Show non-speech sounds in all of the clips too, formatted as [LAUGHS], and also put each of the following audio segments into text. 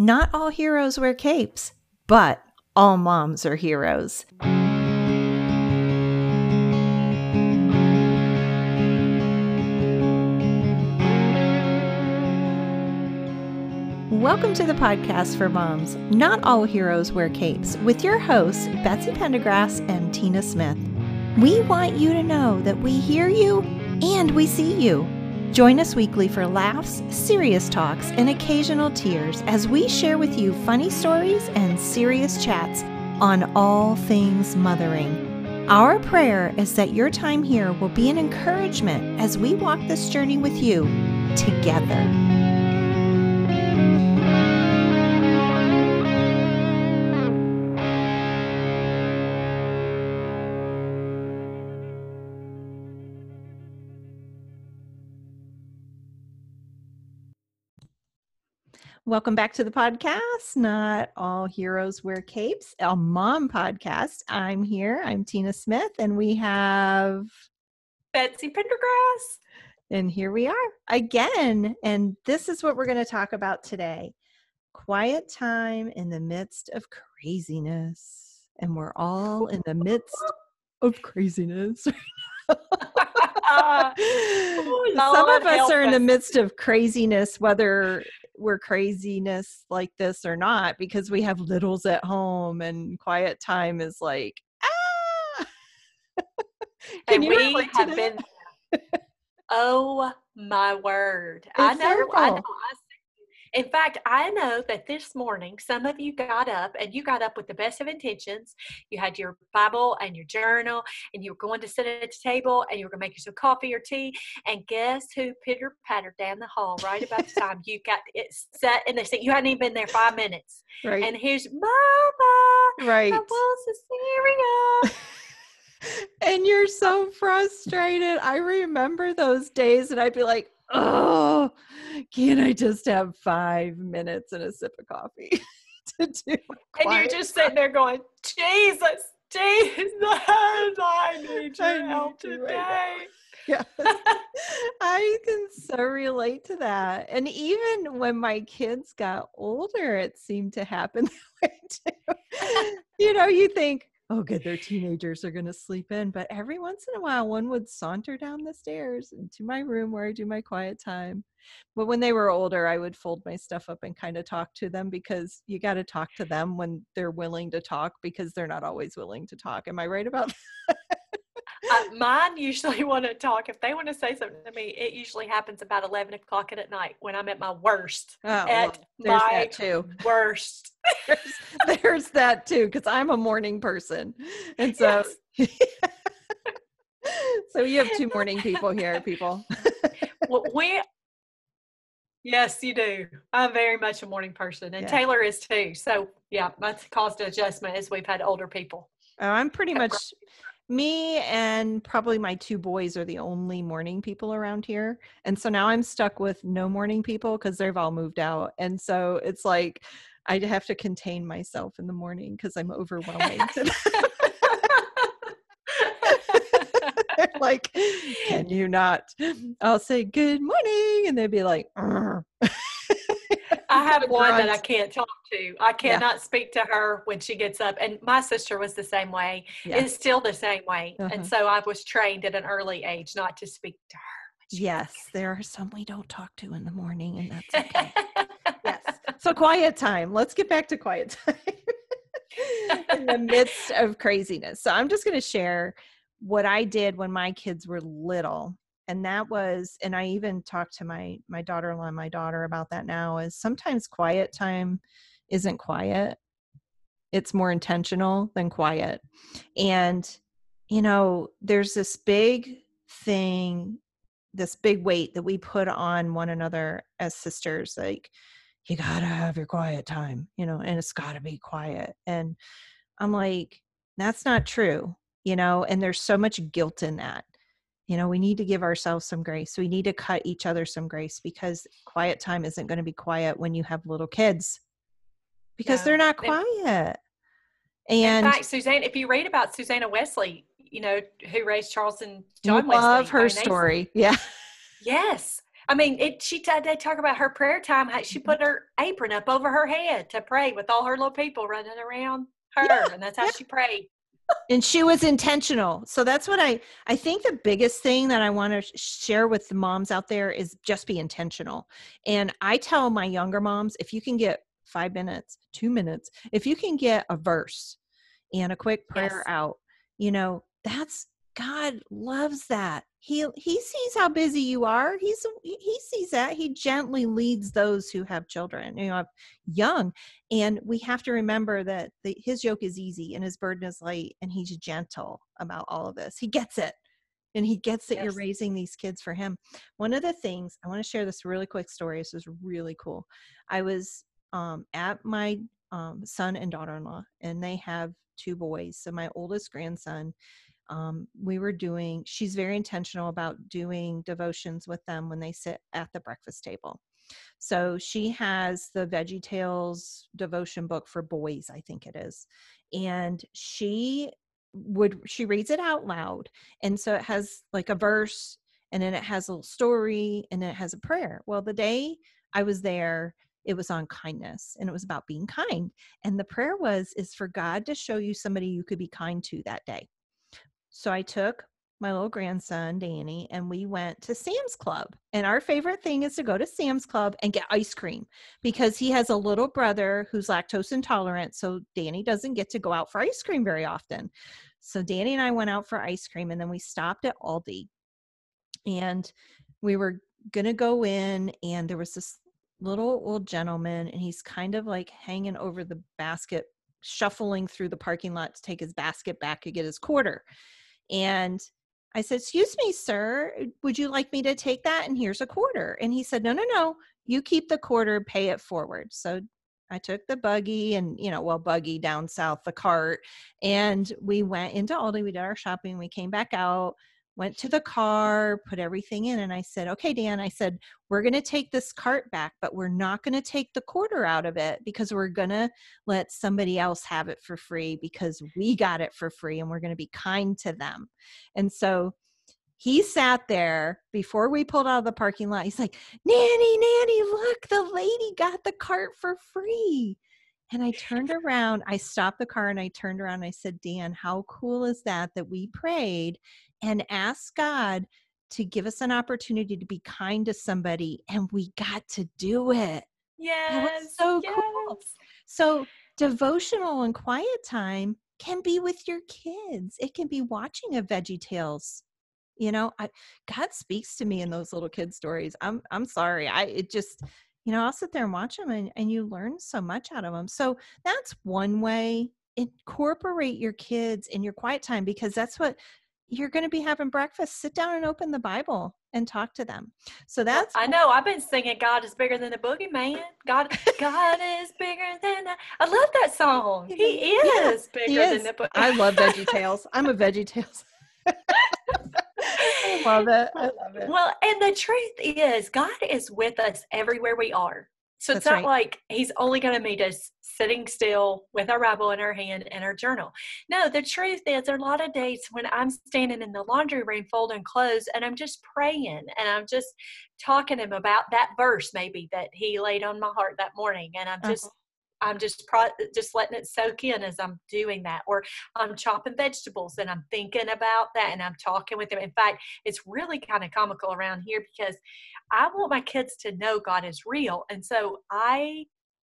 Not all heroes wear capes, but all moms are heroes. Welcome to the podcast for moms. Not all heroes wear capes, with your hosts, Betsy Pendergrass and Tina Smith. We want you to know that we hear you and we see you. Join us weekly for laughs, serious talks, and occasional tears as we share with you funny stories and serious chats on all things mothering. Our prayer is that your time here will be an encouragement as we walk this journey with you together. Welcome back to the podcast. Not all heroes wear capes, a mom podcast. I'm here. I'm Tina Smith, and we have Betsy Pendergrass. And here we are again. And this is what we're going to talk about today quiet time in the midst of craziness. And we're all in the midst [LAUGHS] of craziness. [LAUGHS] [LAUGHS] Some of us are in the midst of craziness, whether we're craziness like this or not, because we have littles at home and quiet time is like, ah. [LAUGHS] Can and you we have been. Oh my word! [LAUGHS] I It's know. I know. terrible. I see. In fact, I know that this morning some of you got up and you got up with the best of intentions. You had your Bible and your journal, and you were going to sit at the table and you were going to make yourself coffee or tea. And guess who pitter pattered down the hall right about the time you got it set in the seat? You hadn't even been there five minutes. right, And here's Mama. right. I want some cereal. [LAUGHS] and you're so frustrated. I remember those days, and I'd be like, "Oh, can't I just have five minutes and a sip of coffee [LAUGHS] to do?" And you're just sitting there going, Jesus, Jesus, [LAUGHS] I need I your need help you today. [LAUGHS] right Yes. I can so relate to that. And even when my kids got older, it seemed to happen that way too. you know, you think, oh, good, they're teenagers, they're going to sleep in. But every once in a while, one would saunter down the stairs into my room where I do my quiet time. But when they were older, I would fold my stuff up and kind of talk to them because you got to talk to them when they're willing to talk because they're not always willing to talk. Am I right about [LAUGHS] Uh, mine usually [LAUGHS] want to talk. If they want to say something to me, it usually happens about 11 o'clock at night when I'm at my worst. Oh, well, at there's my that too. [LAUGHS] worst. there's, there's that too because i'm a morning person and so [LAUGHS] so you have two morning people here people Well, we, yes, you do. I'm very much a morning person, and Yeah. Taylor is too. So, yeah, that's caused an adjustment as we've had older people. oh, i'm pretty much me and probably my two boys are the only morning people around here and so now i'm stuck with no morning people because they've all moved out and so it's like i have to contain myself in the morning because i'm overwhelming to them. They're like, can you not? I'll say good morning, and they'd be like. I have one that I can't talk to. I cannot speak to her when she gets up. And my sister was the same way. Yeah. Is still the same way. Uh-huh. And so I was trained at an early age not to speak to her. Yes, there are some we don't talk to in the morning, and that's okay. [LAUGHS] yes. So quiet time. Let's get back to quiet time [LAUGHS] in the midst of craziness. So I'm just going to share what I did when my kids were little. And that was, and I even talked to my my daughter-in-law and my daughter about that now, is sometimes quiet time isn't quiet. It's more intentional than quiet. And, you know, there's this big thing, this big weight that we put on one another as sisters. Like, you gotta have your quiet time, you know, and it's gotta be quiet. And I'm like, that's not true, you know, and there's so much guilt in that. You know, we need to give ourselves some grace. We need to cut each other some grace because quiet time isn't going to be quiet when you have little kids because No. they're not And- quiet. In And fact, Suzanne, if you read about Susanna Wesley, you know, who raised Charles and John love Wesley. I love her story. Yeah. [LAUGHS] Yes. I mean, it, she they talk about her prayer time. She Mm-hmm. put her apron up over her head to pray with all her little people running around her, Yeah, and that's how yeah. she prayed. And she was intentional. So that's what i i think the biggest thing that i want to share with the moms out there is just be intentional. And i tell my younger moms if you can get five minutes two minutes if you can get a verse and a quick prayer Yes. out you know that's god loves that he he sees how busy you are he's he sees that he gently leads those who have children you know young and we have to remember that the, his yoke is easy and his burden is light and he's gentle about all of this. He gets it and he gets that you're raising these kids for him. One of the things i want to share this really quick story this is really cool. I was um, at my um, son and daughter-in-law and they have two boys. So my oldest grandson um, we were doing she's very intentional about doing devotions with them when they sit at the breakfast table. So she has the veggie tales devotion book for boys i think it is and she would she reads it out loud and so it has like a verse and then it has a little story and then it has a prayer. Well the day i was there it was on kindness and it was about being kind and the prayer was is for god to show you somebody you could be kind to that day so I took my little grandson, Danny, and we went to Sam's Club. And our favorite thing is to go to Sam's Club and get ice cream because he has a little brother who's lactose intolerant. So Danny doesn't get to go out for ice cream very often. So Danny and I went out for ice cream and then we stopped at Aldi and we were going to go in and there was this little old gentleman and he's kind of like hanging over the basket shuffling through the parking lot to take his basket back to get his quarter and I said, Excuse me, sir, uh, would you like me to take that? And here's a quarter. And he said, No, no, no, you keep the quarter, pay it forward. So I took the buggy and, you know, well, buggy down south, the cart, and we went into Aldi. We did our shopping. We came back out, went to the car, put everything in. And I said, Okay, Dan, I said, we're going to take this cart back, but we're not going to take the quarter out of it because we're going to let somebody else have it for free because we got it for free and we're going to be kind to them. And so he sat there before we pulled out of the parking lot. He's like, Nanny, Nanny, look, the lady got the cart for free. And I turned around, I stopped the car and I turned around and I said, Dan, how cool is that that we prayed and asked God to give us an opportunity to be kind to somebody and we got to do it. Yes. so yes. cool. So, devotional and quiet time can be with your kids. It can be watching a Veggie Tales. You know, I, God speaks to me in those little kid stories. I'm I'm sorry. I it just you know, I'll sit there and watch them and, and you learn so much out of them. So that's one way. Incorporate your kids in your quiet time because that's what you're going to be having breakfast. Sit down and open the Bible and talk to them. So that's I know. I've been singing "God is bigger than the boogeyman." God, God is bigger than. The, I love that song. He Yeah, is bigger He is. than the. Bo- I love Veggie [LAUGHS] Tales. I'm a Veggie Tales. [LAUGHS] I love it. I love it. Well, and the truth is, God is with us everywhere we are. So it's That's not right. like He's only going to meet us sitting still with our Bible in our hand and our journal. No, the truth is, there are a lot of days when I'm standing in the laundry room folding clothes and I'm just praying and I'm just talking to Him about that verse maybe that He laid on my heart that morning. And I'm Uh-huh. I'm just pro- just letting it soak in as I'm doing that, or I'm chopping vegetables and I'm thinking about that and I'm talking with them. In fact, it's really kind of comical around here because I want my kids to know God is real, and so I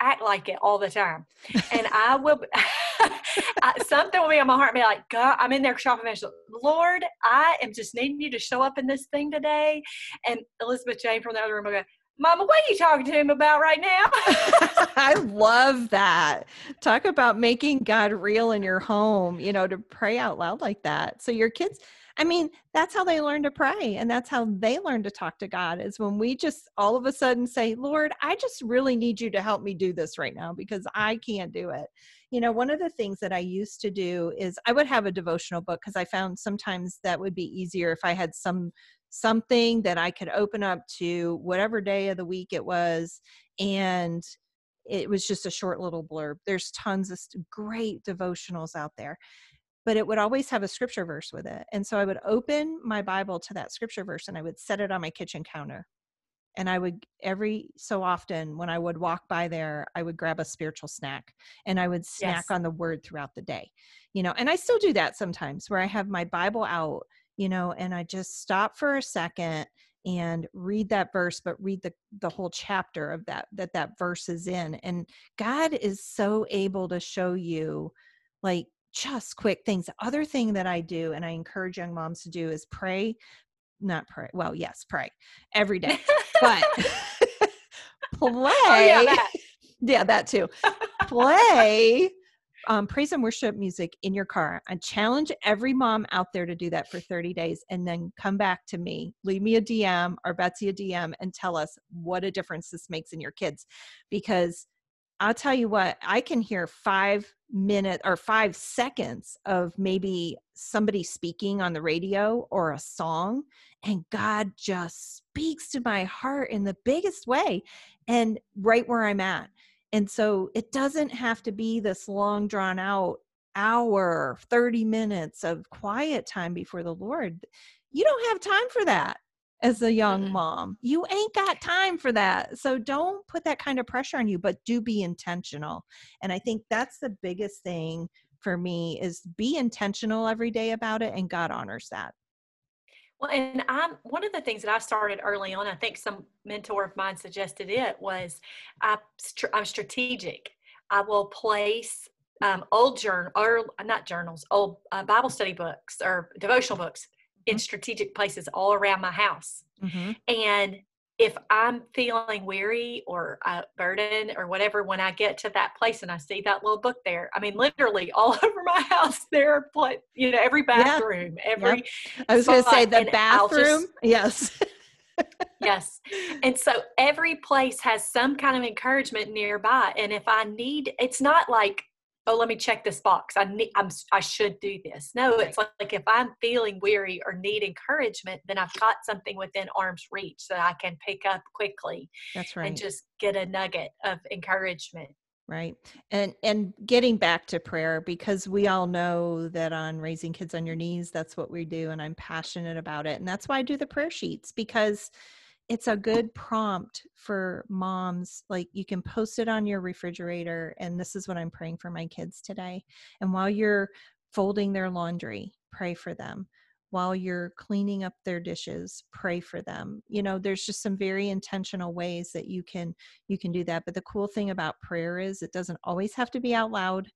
act like it all the time, and I will. [LAUGHS] Something will be on my heart and be like, God, I'm in there shopping vegetables. Lord, I am just needing you to show up in this thing today. And Elizabeth Jane from the other room will go, Mama, what are you talking to him about right now? [LAUGHS] Love that. Talk about making God real in your home, you know, to pray out loud like that. So your kids, I mean, that's how they learn to pray and that's how they learn to talk to God is when we just all of a sudden say, "Lord, I just really need you to help me do this right now because I can't do it." You know, one of the things that I used to do is I would have a devotional book because I found sometimes that would be easier if I had some something that I could open up to whatever day of the week it was and it was just a short little blurb. There's tons of great devotionals out there, but it would always have a scripture verse with it. And so I would open my Bible to that scripture verse and I would set it on my kitchen counter. and I would every so often when I would walk by there, I would grab a spiritual snack and I would snack Yes. on the word throughout the day. You know, and I still do that sometimes where I have my Bible out, you know, and I just stop for a second and read that verse but read the the whole chapter of that that that verse is in and God is so able to show you like just quick things. The other thing that I do and I encourage young moms to do is pray not pray. Well, yes, pray every day. But play. [LAUGHS] [LAUGHS] oh yeah, that. [LAUGHS] Yeah, that too. Play um, praise and worship music in your car. I challenge every mom out there to do that for 30 days and then come back to me. Leave me a DM or Betsy a DM and tell us what a difference this makes in your kids. Because I'll tell you what, I can hear five minutes or five seconds of maybe somebody speaking on the radio or a song, and God just speaks to my heart in the biggest way and right where I'm at. And so it doesn't have to be this long, drawn out hour, 30 minutes of quiet time before the Lord. You don't have time for that as a young Mm-mm. mom. You ain't got time for that. So don't put that kind of pressure on you, but do be intentional. And I think that's the biggest thing for me is be intentional every day about it and God honors that. Well, and I'm one of the things that I started early on. I think some mentor of mine suggested it was I, I'm strategic. I will place um, old journal or not journals, old uh, Bible study books or devotional books in Mhm. strategic places all around my house. Mhm. And if I'm feeling weary or uh, burdened or whatever, when I get to that place and I see that little book there, I mean, literally [LAUGHS] all over my house, there are, you know, every Yeah. bathroom, every I was going to say the I'll just- bathroom. yes. [LAUGHS] yes. And so every place has some kind of encouragement nearby. And if I need, it's not like, oh, let me check this box. I need, I'm, I should do this. No, it's like, like if I'm feeling weary or need encouragement, then I've got something within arm's reach that I can pick up quickly That's right. and just get a nugget of encouragement. right and and getting back to prayer because we all know that on raising kids on your knees that's what we do and i'm passionate about it and that's why i do the prayer sheets because it's a good prompt for moms like you can post it on your refrigerator and this is what i'm praying for my kids today and while you're folding their laundry pray for them. While you're cleaning up their dishes pray for them. You know there's just some very intentional ways that you can you can do that but the cool thing about prayer is it doesn't always have to be out loud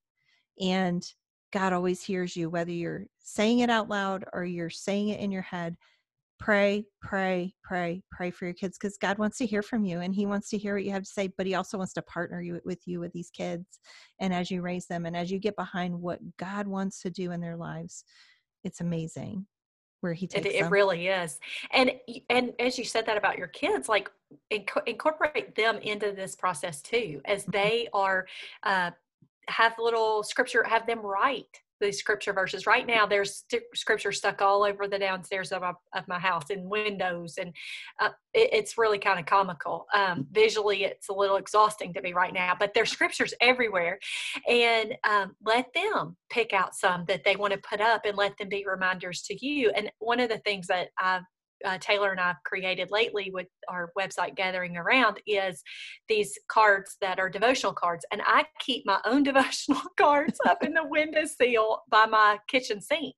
and god always hears you whether you're saying it out loud or you're saying it in your head pray pray pray pray for your kids because god wants to hear from you and he wants to hear what you have to say but he also wants to partner you with you with these kids and as you raise them and as you get behind what god wants to do in their lives it's amazing where he It, takes it them really is. And and as you said that about your kids, like inco- incorporate them into this process too, as Mhm. they are uh, have little scripture, have them write these scripture verses. Right now, there's st- scripture stuck all over the downstairs of my, of my house in windows, and uh, it, it's really kind of comical. Um, visually, it's a little exhausting to me right now, but there's scriptures everywhere, and um, let them pick out some that they want to put up, and let them be reminders to you. And one of the things that I've uh, Taylor and I've created lately with our website Gathering Around is these cards that are devotional cards. And I keep my own [LAUGHS] devotional cards up in the windowsill by my kitchen sink.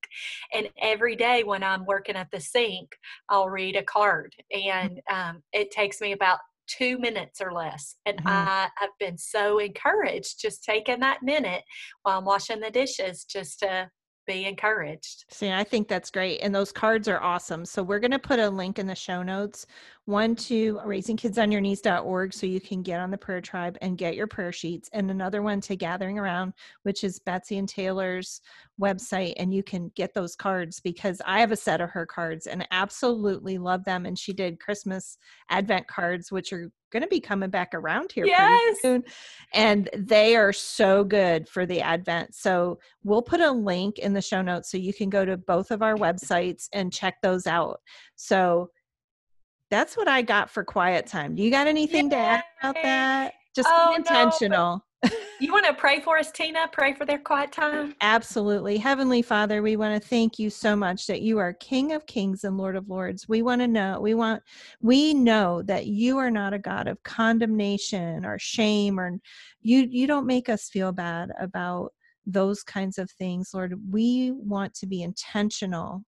And every day when I'm working at the sink, I'll read a card. And um, it takes me about two minutes or less. And Mhm. I have been so encouraged just taking that minute while I'm washing the dishes just to be encouraged. See, I think that's great. And those cards are awesome. So we're going to put a link in the show notes, one to raisingkidsonyourknees.org so you can get on the prayer tribe and get your prayer sheets, and another one to Gathering Around, which is Betsy and Taylor's website. And you can get those cards because I have a set of her cards and absolutely love them. And she did Christmas Advent cards, which are going to be coming back around here Yes. pretty soon. And they are so good for the Advent. So we'll put a link in the show notes so you can go to both of our websites and check those out. So that's what I got for quiet time. Do you got anything to add about that? Just Oh, be no, intentional. [LAUGHS] you want to pray for us, Tina? Pray for their quiet time? Absolutely. Heavenly Father, we want to thank you so much that you are King of Kings and Lord of Lords. We want to know, we want, we know that you are not a God of condemnation or shame, or you, you don't make us feel bad about those kinds of things, Lord. We want to be intentional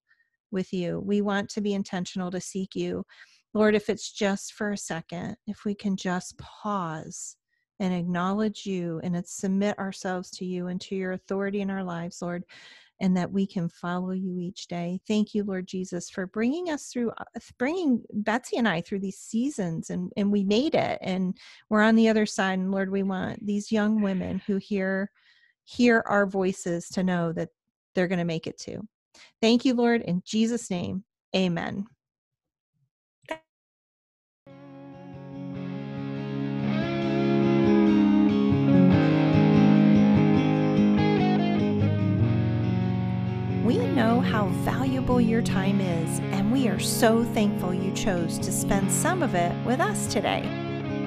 with you. We want to be intentional to seek you. Lord, if it's just for a second, if we can just pause and acknowledge you and submit ourselves to you and to your authority in our lives, Lord, and that we can follow you each day. Thank you, Lord Jesus, for bringing us through, uh, bringing Betsy and I through these seasons, and, and we made it, and we're on the other side. And Lord, we want these young women who hear hear our voices to know that they're going to make it too. Thank you, Lord, in Jesus' name. Amen. Know how valuable your time is, and we are so thankful you chose to spend some of it with us today.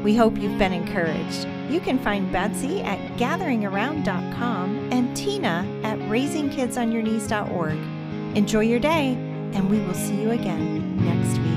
We hope you've been encouraged. You can find Betsy at gatheringaround.com and Tina at raisingkidsonyourknees.org. Enjoy your day, and we will see you again next week.